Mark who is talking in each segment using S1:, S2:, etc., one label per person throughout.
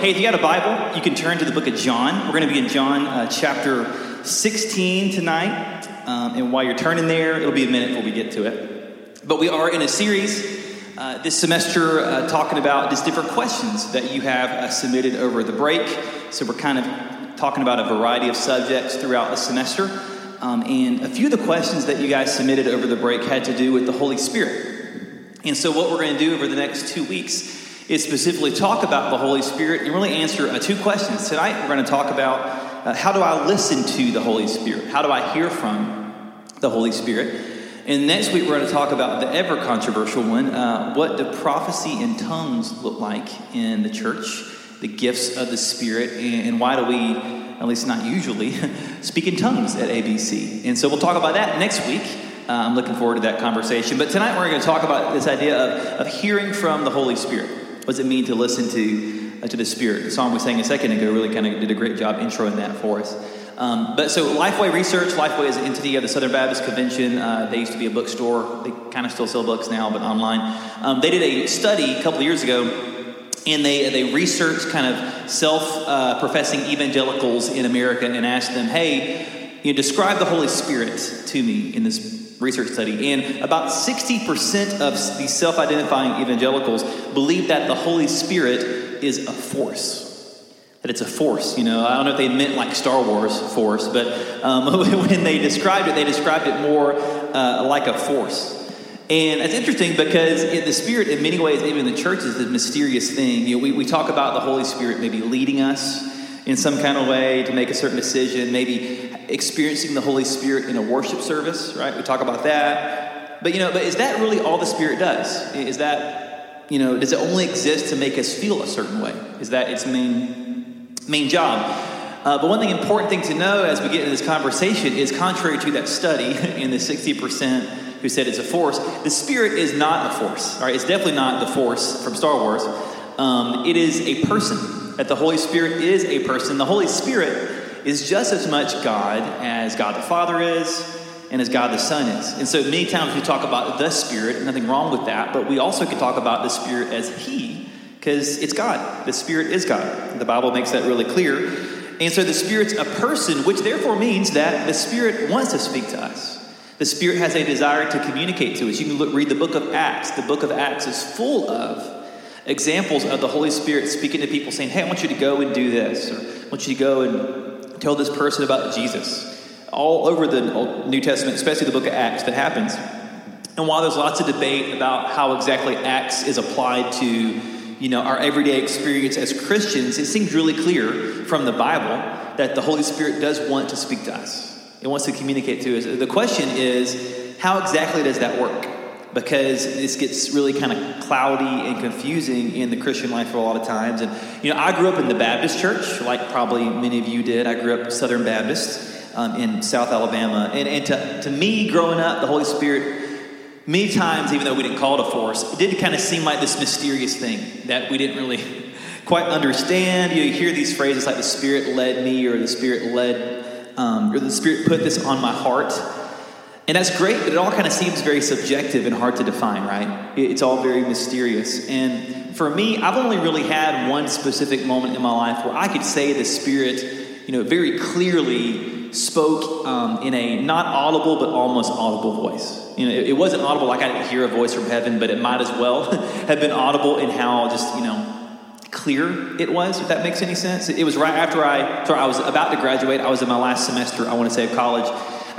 S1: Hey, if you got a Bible, you can turn to the book of John. We're going to be in John uh, chapter 16 tonight. Um, and while you're turning there, it'll be a minute before we get to it. But we are in a series uh, this semester uh, talking about just different questions that you have uh, submitted over the break. So we're kind of talking about a variety of subjects throughout the semester. Um, and a few of the questions that you guys submitted over the break had to do with the Holy Spirit. And so, what we're going to do over the next two weeks is specifically talk about the Holy Spirit and really answer uh, two questions. Tonight, we're going to talk about uh, how do I listen to the Holy Spirit? How do I hear from the Holy Spirit? And next week, we're going to talk about the ever controversial one uh, what do prophecy and tongues look like in the church? The gifts of the Spirit, and, why do we, at least not usually, speak in tongues at ABC? And so, we'll talk about that next week. Uh, I'm looking forward to that conversation. But tonight, we're going to talk about this idea of, of hearing from the Holy Spirit. What does it mean to listen to, uh, to the Spirit? The song we sang a second ago really kind of did a great job introing that for us. Um, but so Lifeway Research, Lifeway is an entity of the Southern Baptist Convention. Uh, they used to be a bookstore. They kind of still sell books now, but online. Um, they did a study a couple years ago, and they they researched kind of self-professing uh, evangelicals in America and asked them, "Hey, you know, describe the Holy Spirit to me in this research study, and about 60% of these self identifying evangelicals believe that the Holy Spirit is a force. That it's a force, you know. I don't know if they meant like Star Wars force, but um, when they described it, they described it more uh, like a force. And it's interesting because in the Spirit, in many ways, even in the church, is a mysterious thing. You know, we, we talk about the Holy Spirit maybe leading us in some kind of way to make a certain decision, maybe experiencing the Holy Spirit in a worship service, right? We talk about that. But you know, but is that really all the Spirit does? Is that, you know, does it only exist to make us feel a certain way? Is that its main main job? Uh, but one thing important thing to know as we get into this conversation is contrary to that study in the 60% who said it's a force, the Spirit is not a force. Right? It's definitely not the force from Star Wars. Um, it is a person. That the Holy Spirit is a person. The Holy Spirit is just as much God as God the Father is and as God the Son is. And so many times we talk about the Spirit, nothing wrong with that, but we also can talk about the Spirit as He, because it's God. The Spirit is God. The Bible makes that really clear. And so the Spirit's a person, which therefore means that the Spirit wants to speak to us. The Spirit has a desire to communicate to us. You can look, read the book of Acts. The book of Acts is full of examples of the Holy Spirit speaking to people saying, Hey, I want you to go and do this, or I want you to go and tell this person about Jesus. All over the New Testament, especially the book of Acts, that happens. And while there's lots of debate about how exactly Acts is applied to, you know, our everyday experience as Christians, it seems really clear from the Bible that the Holy Spirit does want to speak to us. It wants to communicate to us. The question is, how exactly does that work? Because this gets really kind of cloudy and confusing in the Christian life for a lot of times. And, you know, I grew up in the Baptist church, like probably many of you did. I grew up Southern Baptist um, in South Alabama. And, and to, to me, growing up, the Holy Spirit, many times, even though we didn't call it a force, it did kind of seem like this mysterious thing that we didn't really quite understand. You, you hear these phrases like the Spirit led me or the Spirit led, um, or the Spirit put this on my heart. And that's great, but it all kind of seems very subjective and hard to define, right? It's all very mysterious. And for me, I've only really had one specific moment in my life where I could say the Spirit, you know, very clearly spoke um, in a not audible but almost audible voice. You know, it, it wasn't audible like I didn't hear a voice from heaven, but it might as well have been audible in how just, you know, clear it was, if that makes any sense. It was right after I, sorry, I was about to graduate. I was in my last semester, I want to say, of college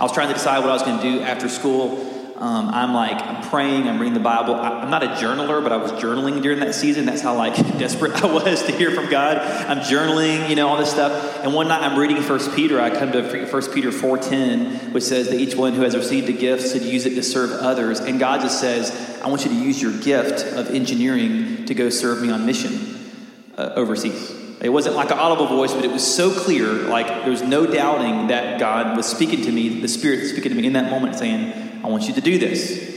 S1: I was trying to decide what I was going to do after school. Um, I'm like, I'm praying, I'm reading the Bible. I, am not a journaler, but I was journaling during that season. That's how like desperate I was to hear from God. I'm journaling, you know, all this stuff. And one night I'm reading First Peter. I come to First Peter 4:10, which says that each one who has received a gift should use it to serve others. And God just says, I want you to use your gift of engineering to go serve me on mission uh, overseas. It wasn't like an audible voice, but it was so clear, like there was no doubting that God was speaking to me, the Spirit speaking to me in that moment, saying, I want you to do this.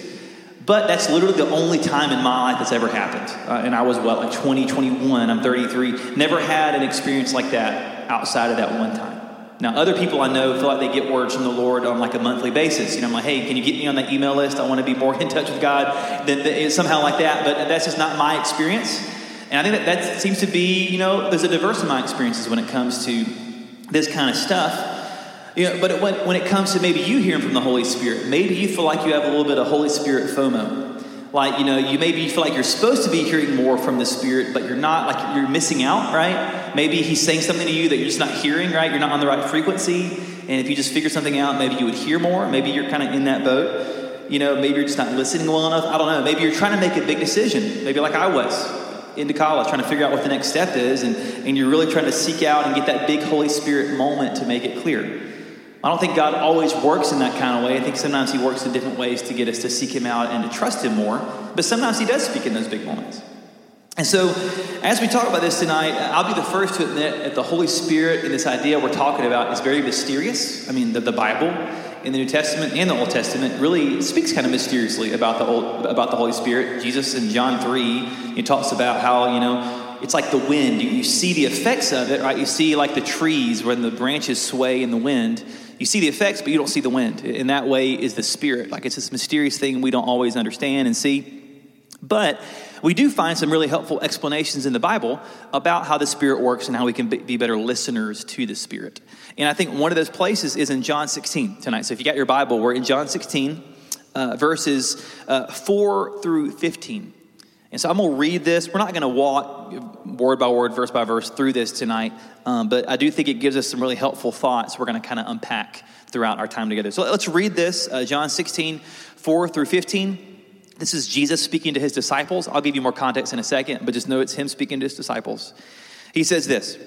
S1: But that's literally the only time in my life that's ever happened. Uh, and I was, what, like 20, 21, I'm 33. Never had an experience like that outside of that one time. Now, other people I know feel like they get words from the Lord on like a monthly basis. You know, I'm like, hey, can you get me on that email list? I want to be more in touch with God. Than, than, somehow like that. But that's just not my experience. And I think that that seems to be, you know, there's a diverse in my experiences when it comes to this kind of stuff. You know, but when, when it comes to maybe you hearing from the Holy Spirit, maybe you feel like you have a little bit of Holy Spirit FOMO. Like, you know, you maybe you feel like you're supposed to be hearing more from the Spirit, but you're not, like you're missing out, right? Maybe He's saying something to you that you're just not hearing, right? You're not on the right frequency. And if you just figure something out, maybe you would hear more. Maybe you're kind of in that boat. You know, maybe you're just not listening well enough. I don't know. Maybe you're trying to make a big decision. Maybe like I was into college, trying to figure out what the next step is, and, and you're really trying to seek out and get that big Holy Spirit moment to make it clear. I don't think God always works in that kind of way. I think sometimes He works in different ways to get us to seek Him out and to trust Him more, but sometimes He does speak in those big moments. And so, as we talk about this tonight, I'll be the first to admit that the Holy Spirit and this idea we're talking about is very mysterious. I mean, the, the Bible in the New Testament and the Old Testament really speaks kind of mysteriously about the Old, about the Holy Spirit. Jesus in John three, he talks about how you know it's like the wind. You, you see the effects of it, right? You see like the trees when the branches sway in the wind. You see the effects, but you don't see the wind. In that way, is the Spirit. Like it's this mysterious thing we don't always understand and see. But we do find some really helpful explanations in the Bible about how the Spirit works and how we can be better listeners to the Spirit. And I think one of those places is in John 16 tonight. So if you got your Bible, we're in John 16, uh, verses uh, 4 through 15. And so I'm going to read this. We're not going to walk word by word, verse by verse through this tonight, um, but I do think it gives us some really helpful thoughts we're going to kind of unpack throughout our time together. So let's read this uh, John 16, 4 through 15. This is Jesus speaking to his disciples. I'll give you more context in a second, but just know it's him speaking to his disciples. He says this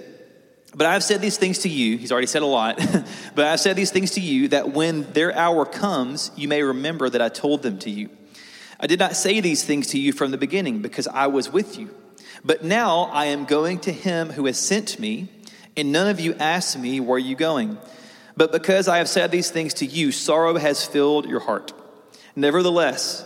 S1: But I've said these things to you. He's already said a lot. but I've said these things to you that when their hour comes, you may remember that I told them to you. I did not say these things to you from the beginning because I was with you. But now I am going to him who has sent me, and none of you asked me, Where are you going? But because I have said these things to you, sorrow has filled your heart. Nevertheless,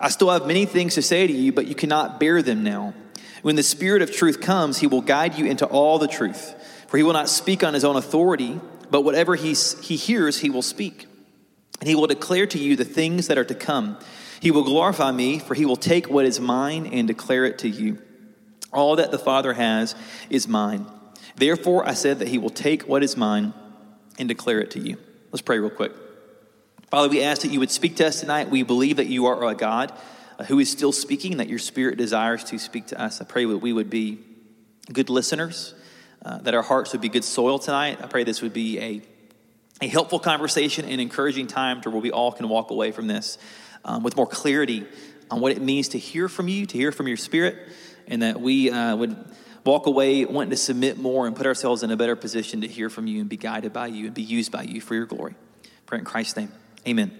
S1: I still have many things to say to you, but you cannot bear them now. When the Spirit of truth comes, he will guide you into all the truth. For he will not speak on his own authority, but whatever he, he hears, he will speak. And he will declare to you the things that are to come. He will glorify me, for he will take what is mine and declare it to you. All that the Father has is mine. Therefore, I said that he will take what is mine and declare it to you. Let's pray real quick. Father, we ask that you would speak to us tonight. We believe that you are a God uh, who is still speaking, that your spirit desires to speak to us. I pray that we would be good listeners, uh, that our hearts would be good soil tonight. I pray this would be a, a helpful conversation and encouraging time to where we all can walk away from this um, with more clarity on what it means to hear from you, to hear from your spirit, and that we uh, would walk away wanting to submit more and put ourselves in a better position to hear from you and be guided by you and be used by you for your glory. Pray in Christ's name. Amen.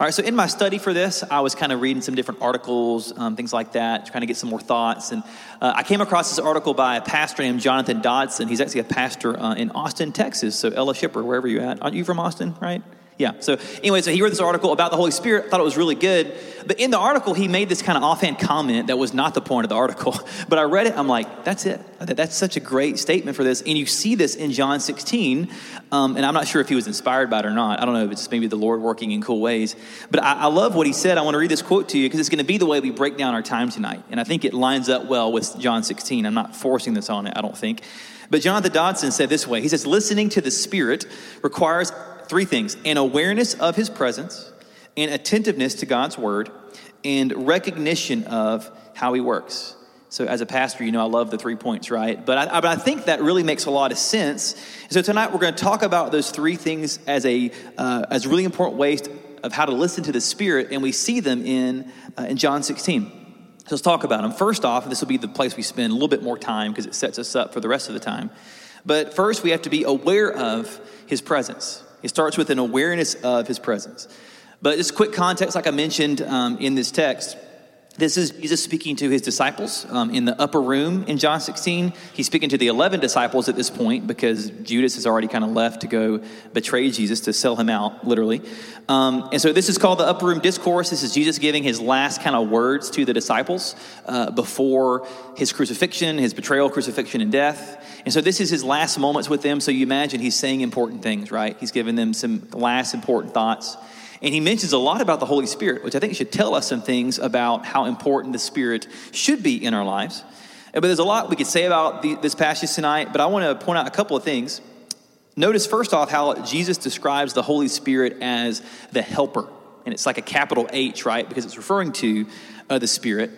S1: All right, so in my study for this, I was kind of reading some different articles, um, things like that, trying to get some more thoughts. And uh, I came across this article by a pastor named Jonathan Dodson. He's actually a pastor uh, in Austin, Texas. So, Ella Shipper, wherever you're at. Aren't you from Austin, right? Yeah. So anyway, so he wrote this article about the Holy Spirit. Thought it was really good. But in the article, he made this kind of offhand comment that was not the point of the article. But I read it. I'm like, that's it. That's such a great statement for this. And you see this in John 16. Um, and I'm not sure if he was inspired by it or not. I don't know if it's maybe the Lord working in cool ways. But I, I love what he said. I want to read this quote to you because it's going to be the way we break down our time tonight. And I think it lines up well with John 16. I'm not forcing this on it. I don't think. But Jonathan Dodson said this way. He says, listening to the Spirit requires three things an awareness of his presence, an attentiveness to God's word, and recognition of how he works. So, as a pastor, you know I love the three points, right? But I, but I think that really makes a lot of sense. So, tonight we're going to talk about those three things as, a, uh, as really important ways of how to listen to the Spirit, and we see them in, uh, in John 16. So, let's talk about them. First off, this will be the place we spend a little bit more time because it sets us up for the rest of the time. But first, we have to be aware of his presence. It starts with an awareness of his presence. But just quick context, like I mentioned um, in this text, This is Jesus speaking to his disciples um, in the upper room in John 16. He's speaking to the 11 disciples at this point because Judas has already kind of left to go betray Jesus, to sell him out, literally. Um, and so this is called the upper room discourse. This is Jesus giving his last kind of words to the disciples uh, before his crucifixion, his betrayal, crucifixion, and death. And so this is his last moments with them. So you imagine he's saying important things, right? He's giving them some last important thoughts. And he mentions a lot about the Holy Spirit, which I think should tell us some things about how important the Spirit should be in our lives. But there's a lot we could say about the, this passage tonight, but I want to point out a couple of things. Notice, first off, how Jesus describes the Holy Spirit as the helper. And it's like a capital H, right? Because it's referring to uh, the Spirit.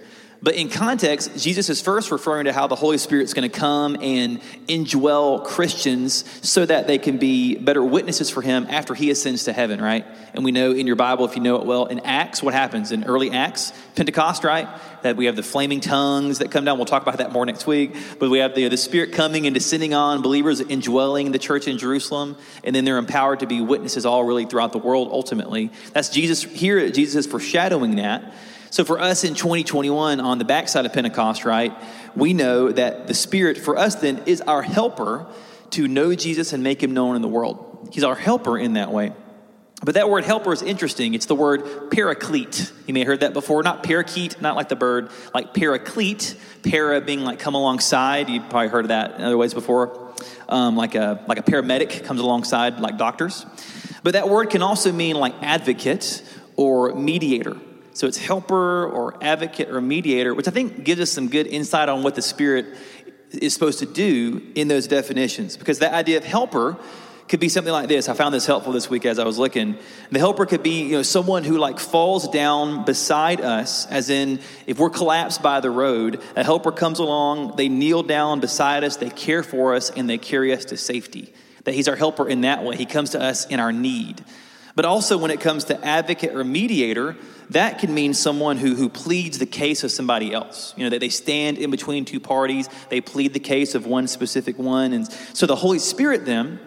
S1: But in context, Jesus is first referring to how the Holy Spirit's going to come and indwell Christians so that they can be better witnesses for him after he ascends to heaven, right? And we know in your Bible, if you know it well, in Acts, what happens? In early Acts, Pentecost, right? That we have the flaming tongues that come down. We'll talk about that more next week. But we have the, the Spirit coming and descending on believers, indwelling the church in Jerusalem. And then they're empowered to be witnesses all really throughout the world ultimately. That's Jesus. Here, Jesus is foreshadowing that. So for us in 2021, on the backside of Pentecost, right, we know that the Spirit for us then is our helper to know Jesus and make him known in the world. He's our helper in that way. But that word helper is interesting. It's the word paraclete. You may have heard that before. Not parakeet, not like the bird, like paraclete. Para being like come alongside. You've probably heard of that in other ways before. Um, like, a, like a paramedic comes alongside, like doctors. But that word can also mean like advocate or mediator. So it's helper or advocate or mediator, which I think gives us some good insight on what the Spirit is supposed to do in those definitions. Because that idea of helper could be something like this. I found this helpful this week as I was looking. The helper could be, you know, someone who like falls down beside us, as in if we're collapsed by the road, a helper comes along, they kneel down beside us, they care for us, and they carry us to safety. That he's our helper in that way. He comes to us in our need. But also when it comes to advocate or mediator, that can mean someone who, who pleads the case of somebody else. You know, that they stand in between two parties, they plead the case of one specific one. And so the Holy Spirit, then,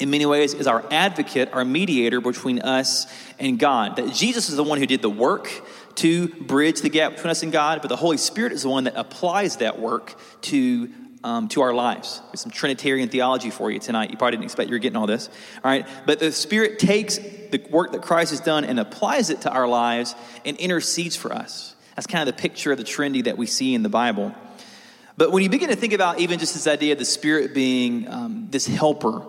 S1: in many ways, is our advocate, our mediator between us and God. That Jesus is the one who did the work to bridge the gap between us and God, but the Holy Spirit is the one that applies that work to um, to our lives. There's some Trinitarian theology for you tonight. You probably didn't expect you were getting all this. All right. But the Spirit takes the work that Christ has done and applies it to our lives and intercedes for us. That's kind of the picture of the Trinity that we see in the Bible. But when you begin to think about even just this idea of the Spirit being um, this helper,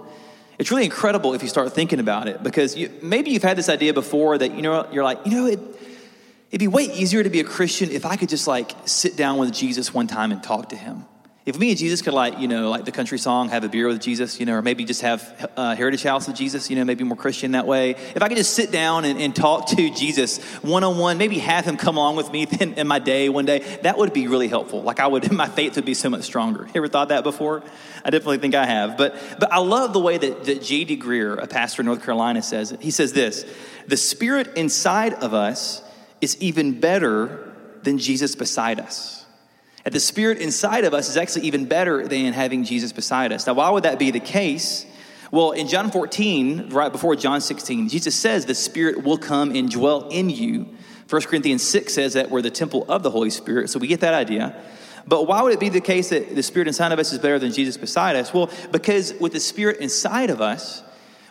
S1: it's really incredible if you start thinking about it because you, maybe you've had this idea before that, you know, you're like, you know, it, it'd be way easier to be a Christian if I could just like sit down with Jesus one time and talk to him. If me and Jesus could, like, you know, like the country song, have a beer with Jesus, you know, or maybe just have a Heritage House with Jesus, you know, maybe more Christian that way. If I could just sit down and, and talk to Jesus one on one, maybe have him come along with me in, in, my day one day, that would be really helpful. Like, I would, my faith would be so much stronger. You ever thought that before? I definitely think I have. But, but I love the way that, that J.D. Greear, a pastor in North Carolina, says it. He says this The spirit inside of us is even better than Jesus beside us. That the Spirit inside of us is actually even better than having Jesus beside us. Now, why would that be the case? Well, in John 14, right before John 16, Jesus says the Spirit will come and dwell in you. 1 Corinthians 6 says that we're the temple of the Holy Spirit, so we get that idea. But why would it be the case that the Spirit inside of us is better than Jesus beside us? Well, because with the Spirit inside of us,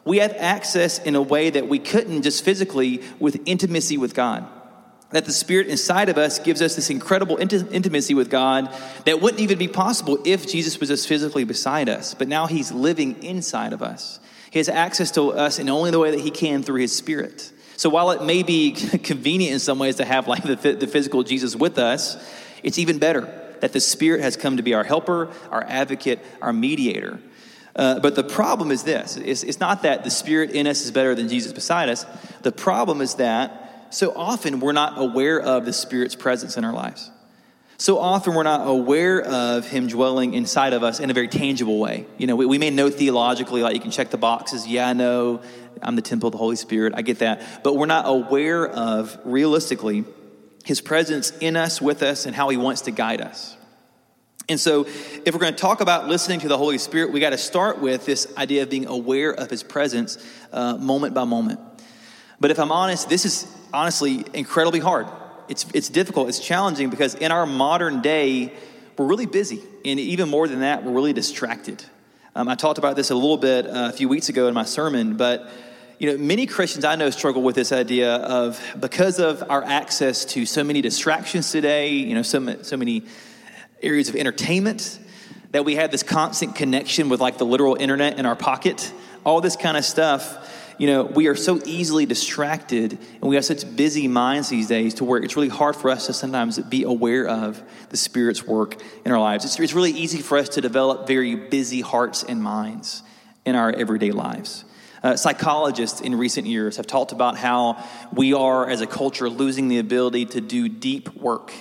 S1: we have access in a way that we couldn't just physically with intimacy with God that the Spirit inside of us gives us this incredible int- intimacy with God that wouldn't even be possible if Jesus was just physically beside us. But now He's living inside of us. He has access to us in only the way that He can through His Spirit. So while it may be convenient in some ways to have like the, the physical Jesus with us, it's even better that the Spirit has come to be our helper, our advocate, our mediator. Uh, but the problem is this it's, it's not that the Spirit in us is better than Jesus beside us. The problem is that so often we're not aware of the Spirit's presence in our lives. So often we're not aware of Him dwelling inside of us in a very tangible way. You know, we, we may know theologically, like you can check the boxes, yeah, I know I'm the temple of the Holy Spirit, I get that. But we're not aware of, realistically, His presence in us, with us, and how He wants to guide us. And so, if we're going to talk about listening to the Holy Spirit, we got to start with this idea of being aware of His presence uh, moment by moment. But if I'm honest, this is honestly incredibly hard It's, it's difficult, it's challenging because in our modern day, we're really busy. And even more than that, we're really distracted. Um, I talked about this a little bit uh, a few weeks ago in my sermon, but you know, many Christians I know struggle with this idea of because of our access to so many distractions today, you know, so, so many areas of entertainment, that we have this constant connection with like the literal internet in our pocket, all this kind of stuff you know, we are so easily distracted and we have such busy minds these days to where it's really hard for us to sometimes be aware of the Spirit's work in our lives. It's, it's really easy for us to develop very busy hearts and minds in our everyday lives. Uh, psychologists in recent years have talked about how we are, as a culture, losing the ability to do deep work.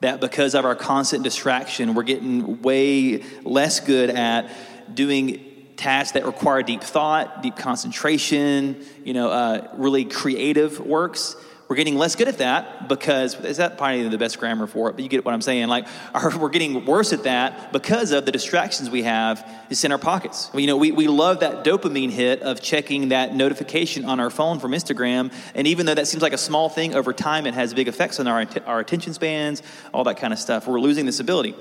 S1: That because of our constant distraction, we're getting way less good at doing tasks that require deep thought, deep concentration, you know, uh, really creative works. We're getting less good at that because is that probably the best grammar for it? But you get what I'm saying. Like, our, we're getting worse at that because of the distractions we have is in our pockets. You know, we, we love that dopamine hit of checking that notification on our phone from Instagram, and even though that seems like a small thing, over time it has big effects on our our attention spans, all that kind of stuff. We're losing this ability.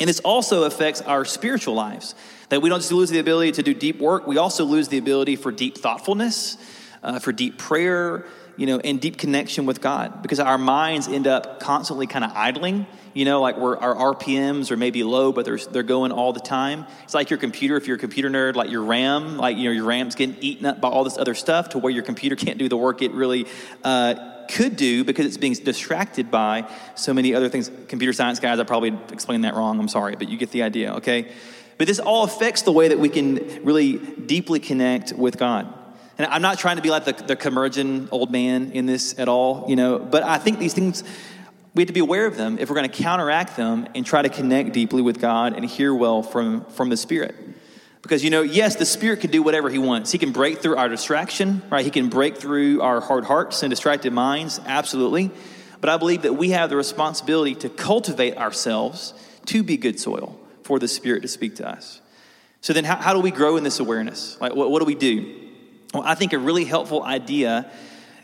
S1: And this also affects our spiritual lives. That we don't just lose the ability to do deep work, we also lose the ability for deep thoughtfulness, uh, for deep prayer, you know, and deep connection with God because our minds end up constantly kind of idling. You know, like we're, our RPMs are maybe low, but they're, they're going all the time. It's like your computer, if you're a computer nerd, like your RAM, like, you know, your RAM's getting eaten up by all this other stuff to where your computer can't do the work it really uh, could do because it's being distracted by so many other things. Computer science guys, I probably explained that wrong. I'm sorry, but you get the idea, okay? But this all affects the way that we can really deeply connect with God. And I'm not trying to be like the, the curmudgeon old man in this at all, you know, but I think these things, we have to be aware of them if we're going to counteract them and try to connect deeply with God and hear well from, from the Spirit. Because, you know, yes, the Spirit can do whatever He wants. He can break through our distraction, right? He can break through our hard hearts and distracted minds, absolutely. But I believe that we have the responsibility to cultivate ourselves to be good soil for the Spirit to speak to us. So then, how, how do we grow in this awareness? Like, what, what do we do? Well, I think a really helpful idea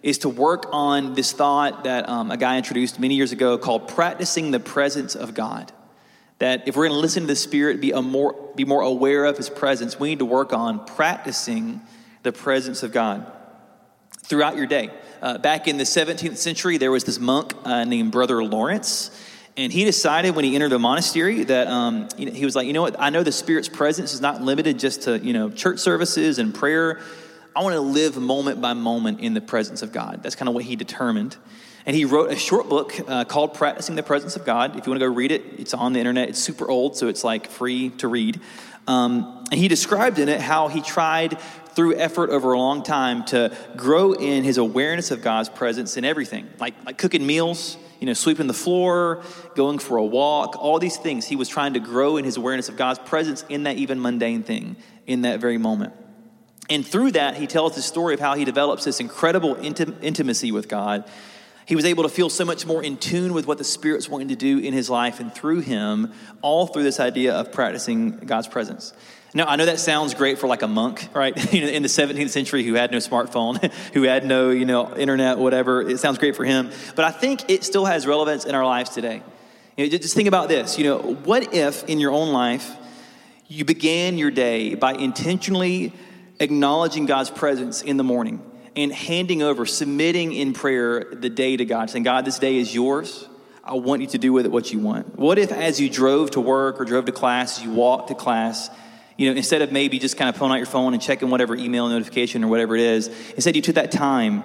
S1: is to work on this thought that um, a guy introduced many years ago called practicing the presence of God. That if we're going to listen to the Spirit, be, a more, be more aware of His presence, we need to work on practicing the presence of God throughout your day. Uh, back in the 17th century, there was this monk uh, named Brother Lawrence. And he decided when he entered the monastery that um, he was like, you know what? I know the Spirit's presence is not limited just to you know church services and prayer. I want to live moment by moment in the presence of God. That's kind of what he determined. And he wrote a short book uh, called Practicing the Presence of God. If you want to go read it, it's on the internet. It's super old, so it's like free to read. Um, and he described in it how he tried through effort over a long time to grow in his awareness of God's presence in everything, like, like cooking meals, you know, sweeping the floor, going for a walk, all these things. He was trying to grow in his awareness of God's presence in that even mundane thing, in that very moment. And through that, he tells the story of how he develops this incredible intim- intimacy with God he was able to feel so much more in tune with what the Spirit's wanting to do in his life and through him, all through this idea of practicing God's presence. Now, I know that sounds great for like a monk, right? you know, in the 17th century who had no smartphone, who had no, you know, internet, whatever. It sounds great for him. But I think it still has relevance in our lives today. You know, just think about this. You know, what if in your own life you began your day by intentionally acknowledging God's presence in the morning? And handing over, submitting in prayer the day to God, saying, God, this day is yours. I want you to do with it what you want. What if, as you drove to work or drove to class, as you walked to class, you know, instead of maybe just kind of pulling out your phone and checking whatever email notification or whatever it is, instead you took that time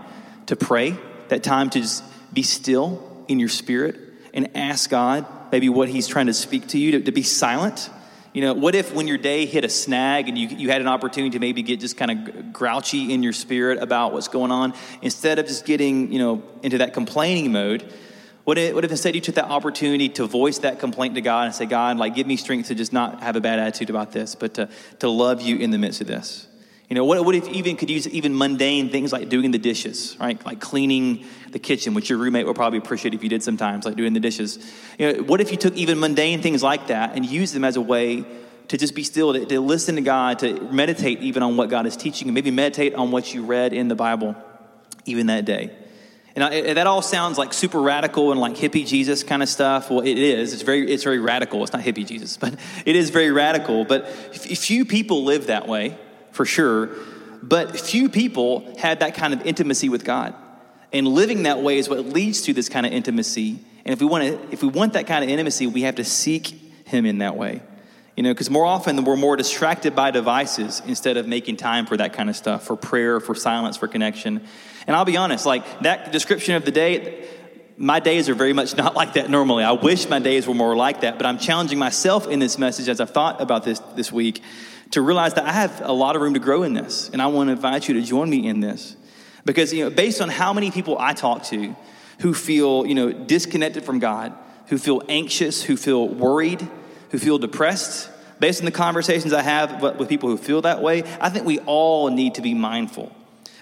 S1: to pray, that time to just be still in your spirit and ask God maybe what He's trying to speak to you, to, to be silent you know, what if when your day hit a snag and you, you had an opportunity to maybe get just kind of grouchy in your spirit about what's going on, instead of just getting, you know, into that complaining mode, what if, what if instead you took that opportunity to voice that complaint to God and say, God, like, give me strength to just not have a bad attitude about this, but to, to love you in the midst of this? You know, what, what if even could use even mundane things like doing the dishes, right? Like cleaning the kitchen, which your roommate would probably appreciate if you did sometimes, like doing the dishes. You know, what if you took even mundane things like that and used them as a way to just be still, to, to listen to God, to meditate even on what God is teaching, and maybe meditate on what you read in the Bible even that day? And that all sounds like super radical and like hippie Jesus kind of stuff. Well, it is. It's very, it's very radical. It's not hippie Jesus, but it is very radical. But few people live that way, for sure. But few people had that kind of intimacy with God. And living that way is what leads to this kind of intimacy. And if we want to, if we want that kind of intimacy, we have to seek Him in that way. You know, because more often we're more distracted by devices instead of making time for that kind of stuff, for prayer, for silence, for connection. And I'll be honest, like that description of the day, my days are very much not like that normally. I wish my days were more like that, but I'm challenging myself in this message as I've thought about this this week to realize that I have a lot of room to grow in this, and I want to invite you to join me in this. Because, you know, based on how many people I talk to who feel, you know, disconnected from God, who feel anxious, who feel worried, who feel depressed, based on the conversations I have with people who feel that way, I think we all need to be mindful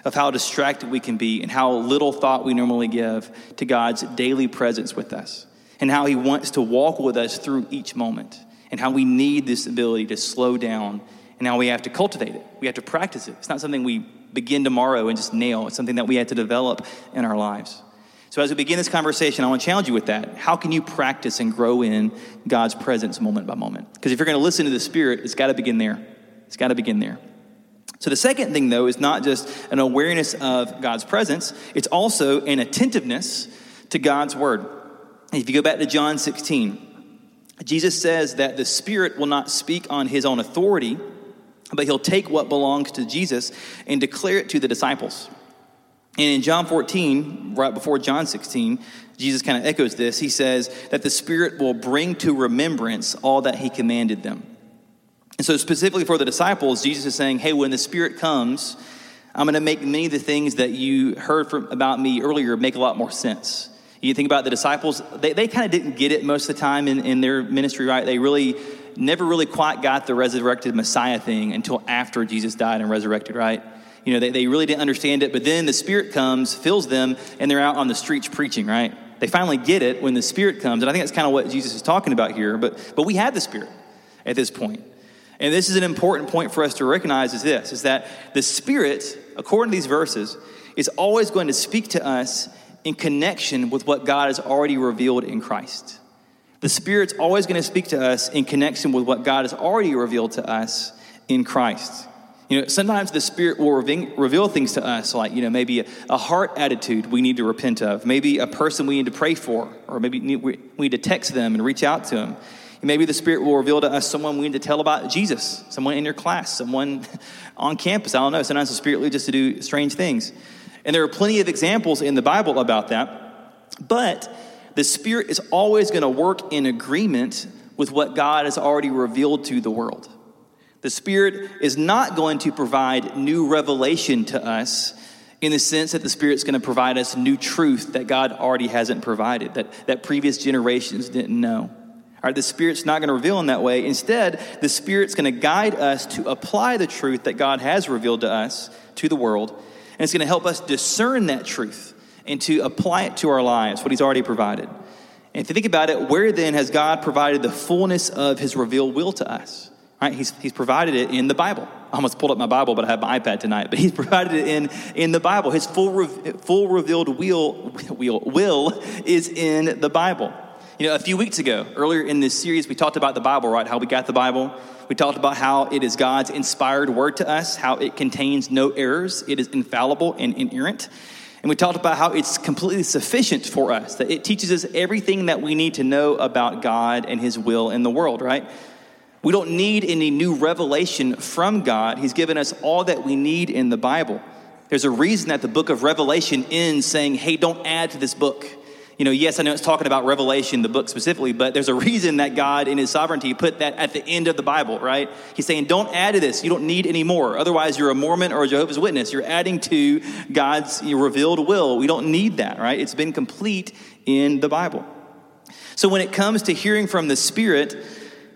S1: of how distracted we can be and how little thought we normally give to God's daily presence with us and how He wants to walk with us through each moment and how we need this ability to slow down and how we have to cultivate it. We have to practice it. It's not something we begin tomorrow and just nail, it's something that we have to develop in our lives. So, as we begin this conversation, I want to challenge you with that. How can you practice and grow in God's presence moment by moment? Because if you're going to listen to the Spirit, it's got to begin there. It's got to begin there. So, the second thing, though, is not just an awareness of God's presence, it's also an attentiveness to God's word. If you go back to John 16, Jesus says that the Spirit will not speak on his own authority, but he'll take what belongs to Jesus and declare it to the disciples. And in John 14, right before John 16, Jesus kind of echoes this. He says that the Spirit will bring to remembrance all that He commanded them. And so, specifically for the disciples, Jesus is saying, Hey, when the Spirit comes, I'm going to make many of the things that you heard from, about me earlier make a lot more sense. You think about the disciples, they, they kind of didn't get it most of the time in, in their ministry, right? They really never really quite got the resurrected Messiah thing until after Jesus died and resurrected, right? You know, they, they really didn't understand it, but then the Spirit comes, fills them, and they're out on the streets preaching, right? They finally get it when the Spirit comes. And I think that's kind of what Jesus is talking about here. But, but we have the Spirit at this point. And this is an important point for us to recognize is this, is that the Spirit, according to these verses, is always going to speak to us in connection with what God has already revealed in Christ. The Spirit's always going to speak to us in connection with what God has already revealed to us in Christ. You know, sometimes the Spirit will reveal things to us, like, you know, maybe a, heart attitude we need to repent of, maybe a person we need to pray for, or maybe we need to text them and reach out to them. Maybe the Spirit will reveal to us someone we need to tell about Jesus, someone in your class, someone on campus. I don't know. Sometimes the Spirit leads us to do strange things. And there are plenty of examples in the Bible about that. But the Spirit is always going to work in agreement with what God has already revealed to the world. The Spirit is not going to provide new revelation to us in the sense that the Spirit's going to provide us new truth that God already hasn't provided, that, that previous generations didn't know. The Spirit's not going to reveal in that way. Instead, the Spirit's going to guide us to apply the truth that God has revealed to us, to the world, and it's going to help us discern that truth and to apply it to our lives, what He's already provided. And if you think about it, where then has God provided the fullness of His revealed will to us? Right? He's, he's provided it in the Bible. I almost pulled up my Bible, but I have my iPad tonight. But he's provided it in, in the Bible. His full, re, full revealed will, will, will is in the Bible. You know, a few weeks ago, earlier in this series, we talked about the Bible, right? How we got the Bible. We talked about how it is God's inspired word to us, how it contains no errors, it is infallible and inerrant. And we talked about how it's completely sufficient for us, that it teaches us everything that we need to know about God and His will in the world, right? We don't need any new revelation from God. He's given us all that we need in the Bible. There's a reason that the book of Revelation ends saying, hey, don't add to this book. You know, yes, I know it's talking about Revelation, the book specifically, but there's a reason that God, in His sovereignty, put that at the end of the Bible, right? He's saying, don't add to this. You don't need any more. Otherwise, you're a Mormon or a Jehovah's Witness. You're adding to God's revealed will. We don't need that, right? It's been complete in the Bible. So when it comes to hearing from the Spirit,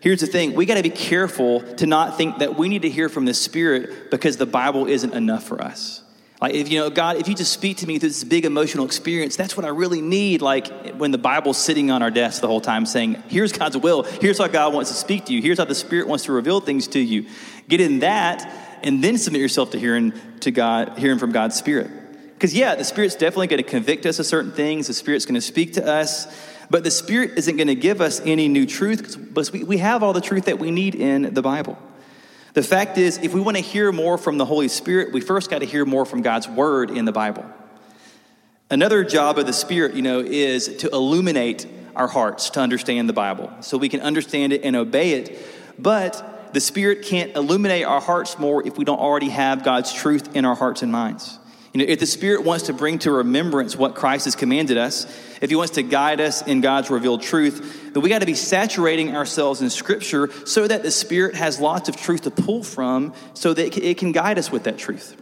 S1: here's the thing we got to be careful to not think that we need to hear from the Spirit because the Bible isn't enough for us. Like, if you know, God, if you just speak to me through this big emotional experience, that's what I really need. Like when the Bible's sitting on our desk the whole time saying, here's God's will, here's how God wants to speak to you, here's how the Spirit wants to reveal things to you. Get in that and then submit yourself to hearing to God, hearing from God's Spirit. Because, yeah, the Spirit's definitely going to convict us of certain things, the Spirit's going to speak to us, but the Spirit isn't going to give us any new truth because we, we have all the truth that we need in the Bible. The fact is, if we want to hear more from the Holy Spirit, we first got to hear more from God's Word in the Bible. Another job of the Spirit, you know, is to illuminate our hearts to understand the Bible so we can understand it and obey it. But the Spirit can't illuminate our hearts more if we don't already have God's truth in our hearts and minds. You know, if the Spirit wants to bring to remembrance what Christ has commanded us, if He wants to guide us in God's revealed truth, then we got to be saturating ourselves in Scripture so that the Spirit has lots of truth to pull from so that it can guide us with that truth.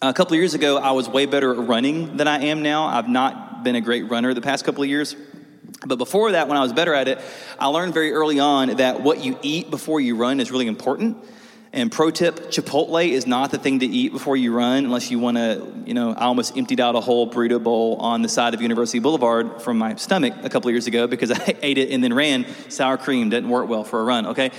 S1: A couple of years ago, I was way better at running than I am now. I've not been a great runner the past couple of years. But before that, when I was better at it, I learned very early on that what you eat before you run is really important. And pro tip, Chipotle is not the thing to eat before you run unless you want to, you know, I almost emptied out a whole burrito bowl on the side of University Boulevard from my stomach a couple years ago because I ate it and then ran. Sour cream didn't work well for a run, okay?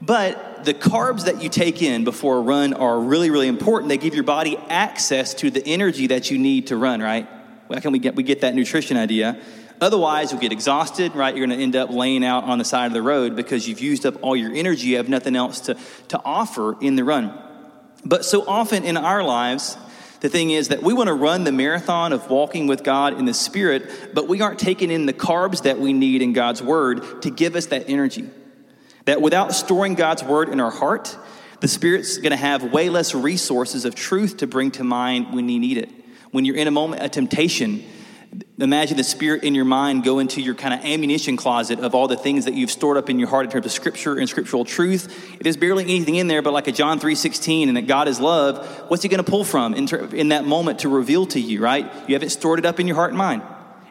S1: But the carbs that you take in before a run are really, really important. They give your body access to the energy that you need to run, right? How can we get, we get that nutrition idea? Otherwise, you'll get exhausted, right? You're going to end up laying out on the side of the road because you've used up all your energy. You have nothing else to, to offer in the run. But so often in our lives, the thing is that we want to run the marathon of walking with God in the Spirit, but we aren't taking in the carbs that we need in God's Word to give us that energy. That without storing God's Word in our heart, the Spirit's going to have way less resources of truth to bring to mind when you need it. When you're in a moment of temptation, imagine the spirit in your mind go into your kind of ammunition closet of all the things that you've stored up in your heart in terms of scripture and scriptural truth. If there's barely anything in there but like a john 3.16 and that god is love what's he going to pull from in, ter- in that moment to reveal to you right? You haven't stored it up in your heart and mind.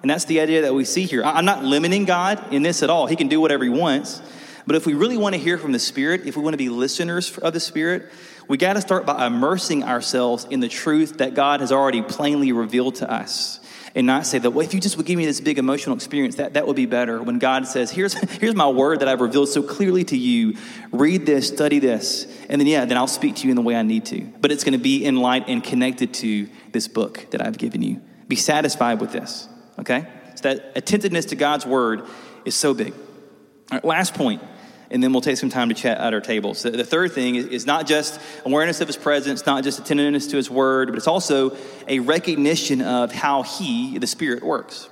S1: And that's the idea that we see here. I'm not limiting god in this at all. He can do whatever he wants. But if we really want to hear from the spirit if we want to be listeners of the spirit we got to start by immersing ourselves in the truth that god has already plainly revealed to us and not say that, well, if you just would give me this big emotional experience, that, that would be better. When God says, here's, here's my word that I've revealed so clearly to you, read this, study this, and then, yeah, then I'll speak to you in the way I need to. But it's going to be in light and connected to this book that I've given you. Be satisfied with this, okay? So that attentiveness to God's word is so big. Last point and then we'll take some time to chat at our tables. The, third thing is, is, not just awareness of his presence, not just attentiveness to his word, but it's also a recognition of how he, the Spirit, works.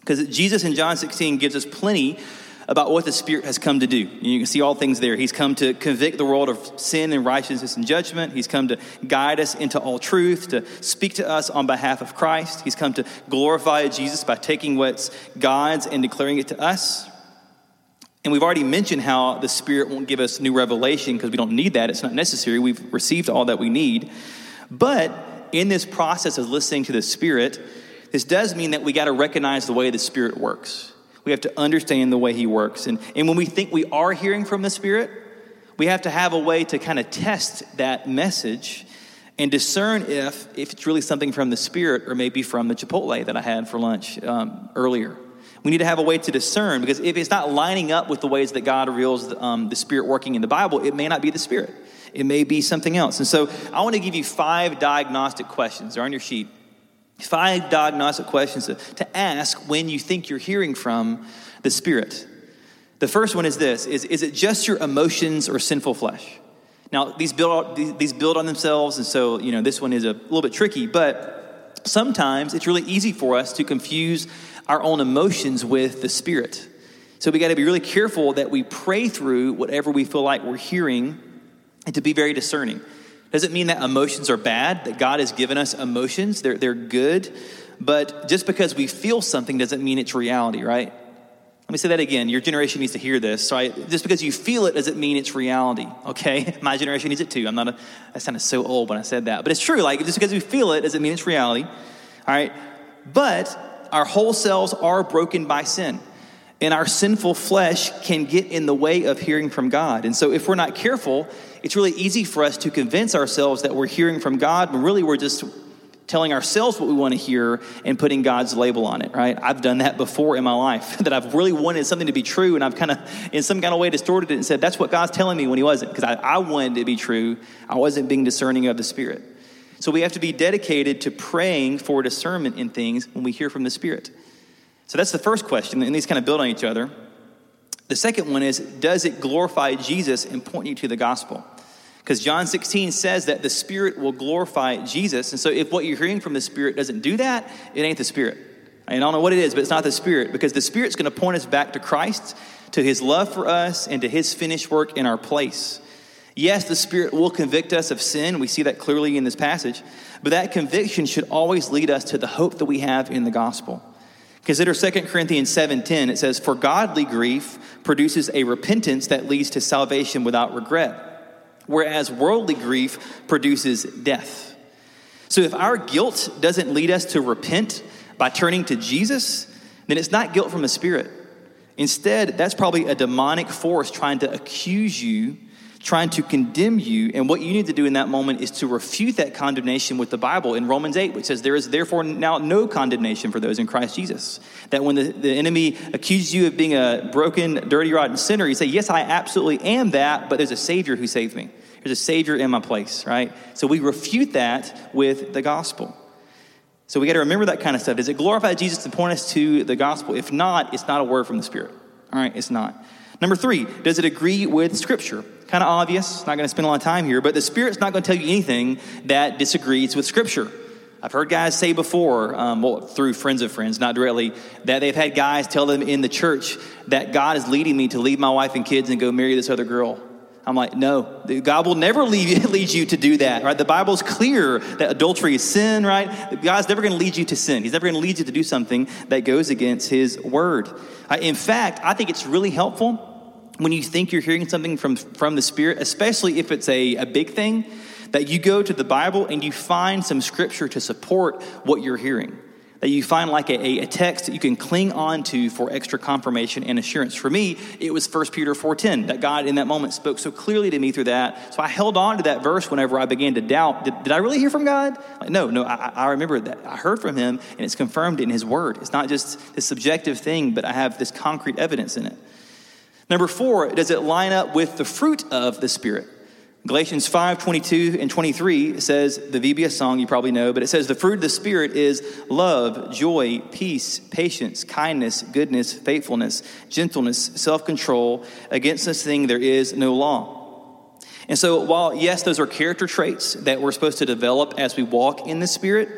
S1: Because Jesus in John 16 gives us plenty about what the Spirit has come to do. You can see all things there. He's come to convict the world of sin and righteousness and judgment. He's come to guide us into all truth, to speak to us on behalf of Christ. He's come to glorify Jesus by taking what's God's and declaring it to us. And we've already mentioned how the Spirit won't give us new revelation because we don't need that. It's not necessary. We've received all that we need. But in this process of listening to the Spirit, this does mean that we got to recognize the way the Spirit works. We have to understand the way He works. And, and when we think we are hearing from the Spirit, we have to have a way to kind of test that message and discern if, if it's really something from the Spirit or maybe from the Chipotle that I had for lunch um, earlier. We need to have a way to discern because if it's not lining up with the ways that God reveals um, the Spirit working in the Bible, it may not be the Spirit. It may be something else. And so I want to give you five diagnostic questions. They're on your sheet. Five diagnostic questions to, to ask when you think you're hearing from the Spirit. The first one is this is, is it just your emotions or sinful flesh? Now, these build, these build on themselves, and so, you know, this one is a little bit tricky, but sometimes it's really easy for us to confuse our own emotions with the Spirit. So we got to be really careful that we pray through whatever we feel like we're hearing and to be very discerning. Doesn't mean that emotions are bad, that God has given us emotions, they're, they're good. But just because we feel something doesn't mean it's reality, right? Let me say that again. Your generation needs to hear this. So I, just because you feel it doesn't mean it's reality, okay? My generation needs it too. I'm not a, I sounded so old when I said that. But it's true. Like, just because we feel it doesn't mean it's reality, all right? But our whole selves are broken by sin. And our sinful flesh can get in the way of hearing from God. And so, if we're not careful, it's really easy for us to convince ourselves that we're hearing from God, but really we're just telling ourselves what we want to hear and putting God's label on it, right? I've done that before in my life, that I've really wanted something to be true, and I've kind of, in some kind of way, distorted it and said, that's what God's telling me when He wasn't, because I, I wanted it to be true. I wasn't being discerning of the Spirit. So we have to be dedicated to praying for discernment in things when we hear from the Spirit. So that's the first question, and these kind of build on each other. The second one is Does it glorify Jesus and point you to the gospel? Because John 16 says that the Spirit will glorify Jesus. And so if what you're hearing from the Spirit doesn't do that, it ain't the Spirit. I don't know what it is, but it's not the Spirit because the Spirit's going to point us back to Christ, to His love for us, and to His finished work in our place. Yes, the Spirit will convict us of sin. We see that clearly in this passage. But that conviction should always lead us to the hope that we have in the gospel. Consider 2 Corinthians 7:10. It says, "For godly grief produces a repentance that leads to salvation without regret, whereas worldly grief produces death." So if our guilt doesn't lead us to repent by turning to Jesus, then it's not guilt from the Spirit. Instead, that's probably a demonic force trying to accuse you trying to condemn you. And what you need to do in that moment is to refute that condemnation with the Bible in Romans 8, which says, There is therefore now no condemnation for those in Christ Jesus. That when the, the enemy accuses you of being a broken, dirty, rotten sinner, you say, Yes, I absolutely am that, but there's a Savior who saved me. There's a Savior in my place, right? So we refute that with the gospel. So we got to remember that kind of stuff. Does it glorify Jesus to point us to the gospel? If not, it's not a word from the Spirit. All right, it's not. Number three, does it agree with Scripture? Kind of obvious, not going to spend a lot of time here, but the Spirit's not going to tell you anything that disagrees with Scripture. I've heard guys say before, um, well, through friends of friends, not directly, that they've had guys tell them in the church that God is leading me to leave my wife and kids and go marry this other girl. I'm like, no, God will never lead, lead you to do that, right? The Bible's clear that adultery is sin, right? God's never going to lead you to sin. He's never going to lead you to do something that goes against His word. In fact, I think it's really helpful when you think you're hearing something from, from the Spirit, especially if it's a, a big thing, that you go to the Bible and you find some scripture to support what you're hearing that you find like a, a, text that you can cling on to for extra confirmation and assurance. For me, it was 1 Peter 4.10, that God in that moment spoke so clearly to me through that. So I held on to that verse whenever I began to doubt, did, did I really hear from God? Like, no, no, I, I remember that. I heard from him and it's confirmed in his word. It's not just this subjective thing, but I have this concrete evidence in it. Number four, does it line up with the fruit of the Spirit? Galatians 5 22 and 23 says, the VBS song you probably know, but it says, The fruit of the Spirit is love, joy, peace, patience, kindness, goodness, faithfulness, gentleness, self control. Against this thing there is no law. And so, while yes, those are character traits that we're supposed to develop as we walk in the Spirit,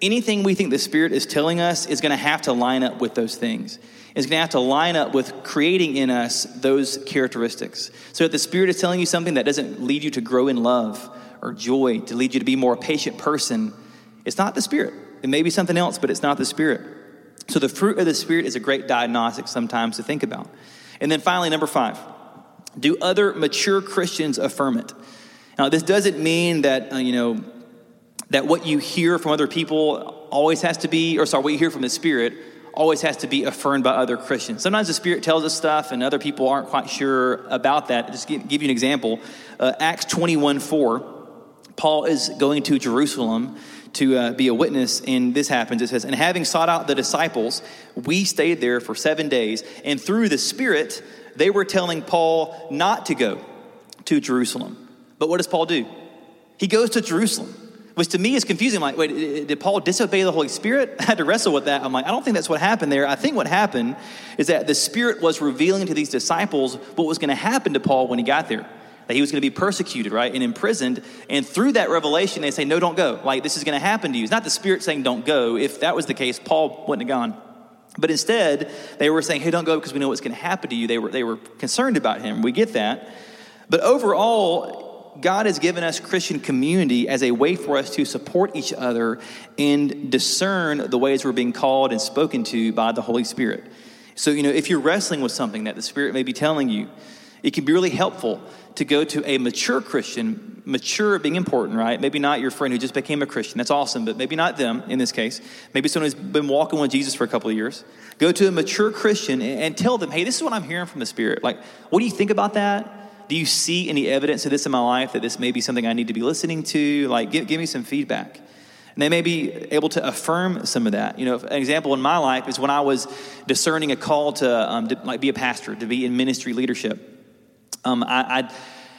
S1: anything we think the Spirit is telling us is going to have to line up with those things is going to have to line up with creating in us those characteristics. So if the Spirit is telling you something that doesn't lead you to grow in love or joy, to lead you to be more a patient person, it's not the Spirit. It may be something else, but it's not the Spirit. So the fruit of the Spirit is a great diagnostic sometimes to think about. And then finally, number five, do other mature Christians affirm it? Now, this doesn't mean that, uh, you know, that what you hear from other people always has to be, or sorry, what you hear from the Spirit always has to be affirmed by other Christians. Sometimes the Spirit tells us stuff and other people aren't quite sure about that. Just give, give you an example. Uh, Acts 21 4, Paul is going to Jerusalem to uh, be a witness, and this happens. It says, And having sought out the disciples, we stayed there for seven days, and through the Spirit, they were telling Paul not to go to Jerusalem. But what does Paul do? He goes to Jerusalem which to me is confusing. I'm like, wait, did Paul disobey the Holy Spirit? I had to wrestle with that. I'm like, I don't think that's what happened there. I think what happened is that the Spirit was revealing to these disciples what was going to happen to Paul when he got there. That he was going to be persecuted, right, and imprisoned. And through that revelation, they say, no, don't go. Like, this is going to happen to you. It's not the Spirit saying, don't go. If that was the case, Paul wouldn't have gone. But instead, they were saying, hey, don't go because we know what's going to happen to you. They were, they were concerned about him. We get that. But overall, God has given us Christian community as a way for us to support each other and discern the ways we're being called and spoken to by the Holy Spirit. So, you know, if you're wrestling with something that the Spirit may be telling you, it can be really helpful to go to a mature Christian, mature being important, right? Maybe not your friend who just became a Christian. That's awesome, but maybe not them in this case. Maybe someone who's been walking with Jesus for a couple of years. Go to a mature Christian and tell them, hey, this is what I'm hearing from the Spirit. Like, what do you think about that? Do you see any evidence of this in my life that this may be something I need to be listening to? Like, give, give me some feedback. And they may be able to affirm some of that. You know, an example in my life is when I was discerning a call to, um, to like be a pastor, to be in ministry leadership. Um, I, I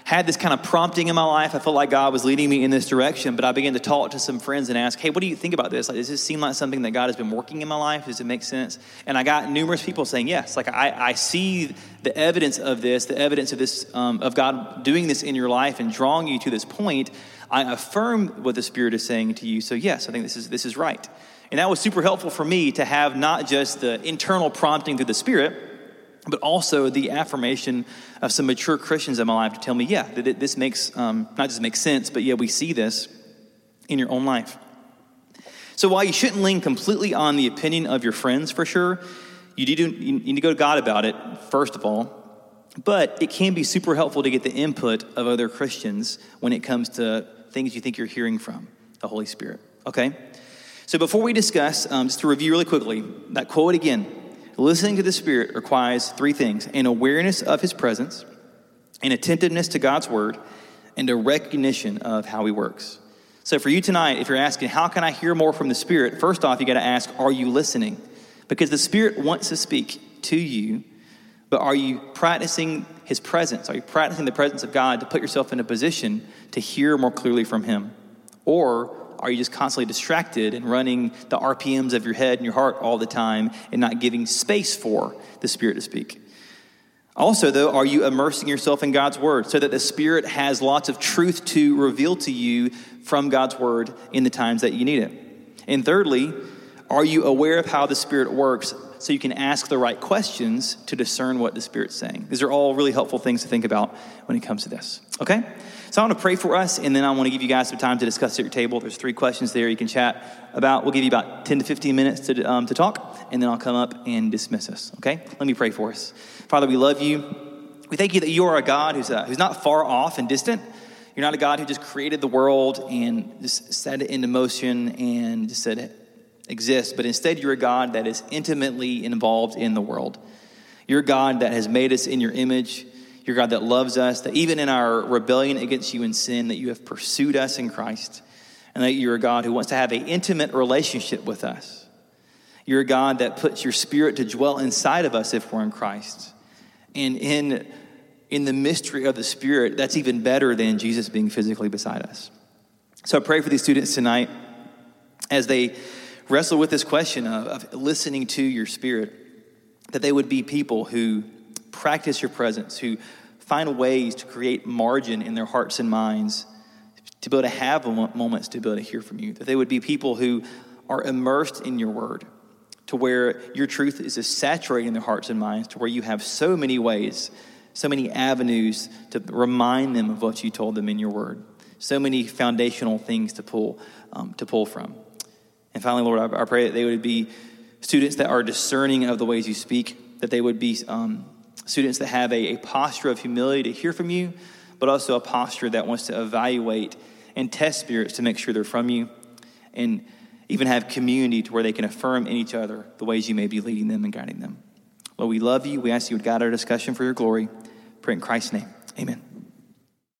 S1: had this kind of prompting in my life. I felt like God was leading me in this direction, but I began to talk to some friends and ask, hey, what do you think about this? Like, does this seem like something that God has been working in my life? Does it make sense? And I got numerous people saying, yes. Like, I, I see the evidence of this, the evidence of this, um, of God doing this in your life and drawing you to this point. I affirm what the Spirit is saying to you. So, yes, I think this is, this is right. And that was super helpful for me to have not just the internal prompting through the Spirit, but also the affirmation of some mature Christians in my life to tell me, yeah, that this makes, um, not just makes sense, but yeah, we see this in your own life. So while you shouldn't lean completely on the opinion of your friends for sure, you need, to, you need to go to God about it, first of all. But it can be super helpful to get the input of other Christians when it comes to things you think you're hearing from the Holy Spirit. Okay? So before we discuss, um, just to review really quickly, that quote again Listening to the Spirit requires three things an awareness of His presence, an attentiveness to God's Word, and a recognition of how He works. So, for you tonight, if you're asking, how can I hear more from the Spirit? First off, you got to ask, are you listening? Because the Spirit wants to speak to you, but are you practicing His presence? Are you practicing the presence of God to put yourself in a position to hear more clearly from Him? Or are you just constantly distracted and running the RPMs of your head and your heart all the time and not giving space for the Spirit to speak? Also, though, are you immersing yourself in God's Word so that the Spirit has lots of truth to reveal to you from God's Word in the times that you need it? And thirdly, are you aware of how the Spirit works so you can ask the right questions to discern what the Spirit's saying? These are all really helpful things to think about when it comes to this. Okay? So I want to pray for us, and then I want to give you guys some time to discuss at your table. There's three questions there you can chat about. We'll give you about 10 to 15 minutes to, um, to talk, and then I'll come up and dismiss us. Okay? Let me pray for us. Father, we love you. We thank you that you are a God who's, uh, who's not far off and distant. You're not a God who just created the world and just set it into motion and just said exists, but instead you're a God that is intimately involved in the world. You're God that has made us in your image. You're God that loves us, that even in our rebellion against you in sin, that you have pursued us in Christ, and that you're a God who wants to have an intimate relationship with us. You're a God that puts your spirit to dwell inside of us if we're in Christ. And in, in the mystery of the Spirit, that's even better than Jesus being physically beside us. So I pray for these students tonight as they wrestle with this question of, of listening to your Spirit, that they would be people who practice your presence, who find ways to create margin in their hearts and minds to be able to have moments to be able to hear from you. That they would be people who are immersed in your word, to where your truth is saturating their hearts and minds, to where you have so many ways, so many avenues to remind them of what you told them in your word, so many foundational things to pull um, to pull from. And finally, Lord, I, I, pray that they would be students that are discerning of the ways you speak, that they would be um, students that have a, a posture of humility to hear from you, but also a posture that wants to evaluate and test spirits to make sure they're from you, and even have community to where they can affirm in each other the ways you may be leading them and guiding them. Lord, we love you. We ask you would guide our discussion for your glory. Pray in Christ's name. Amen.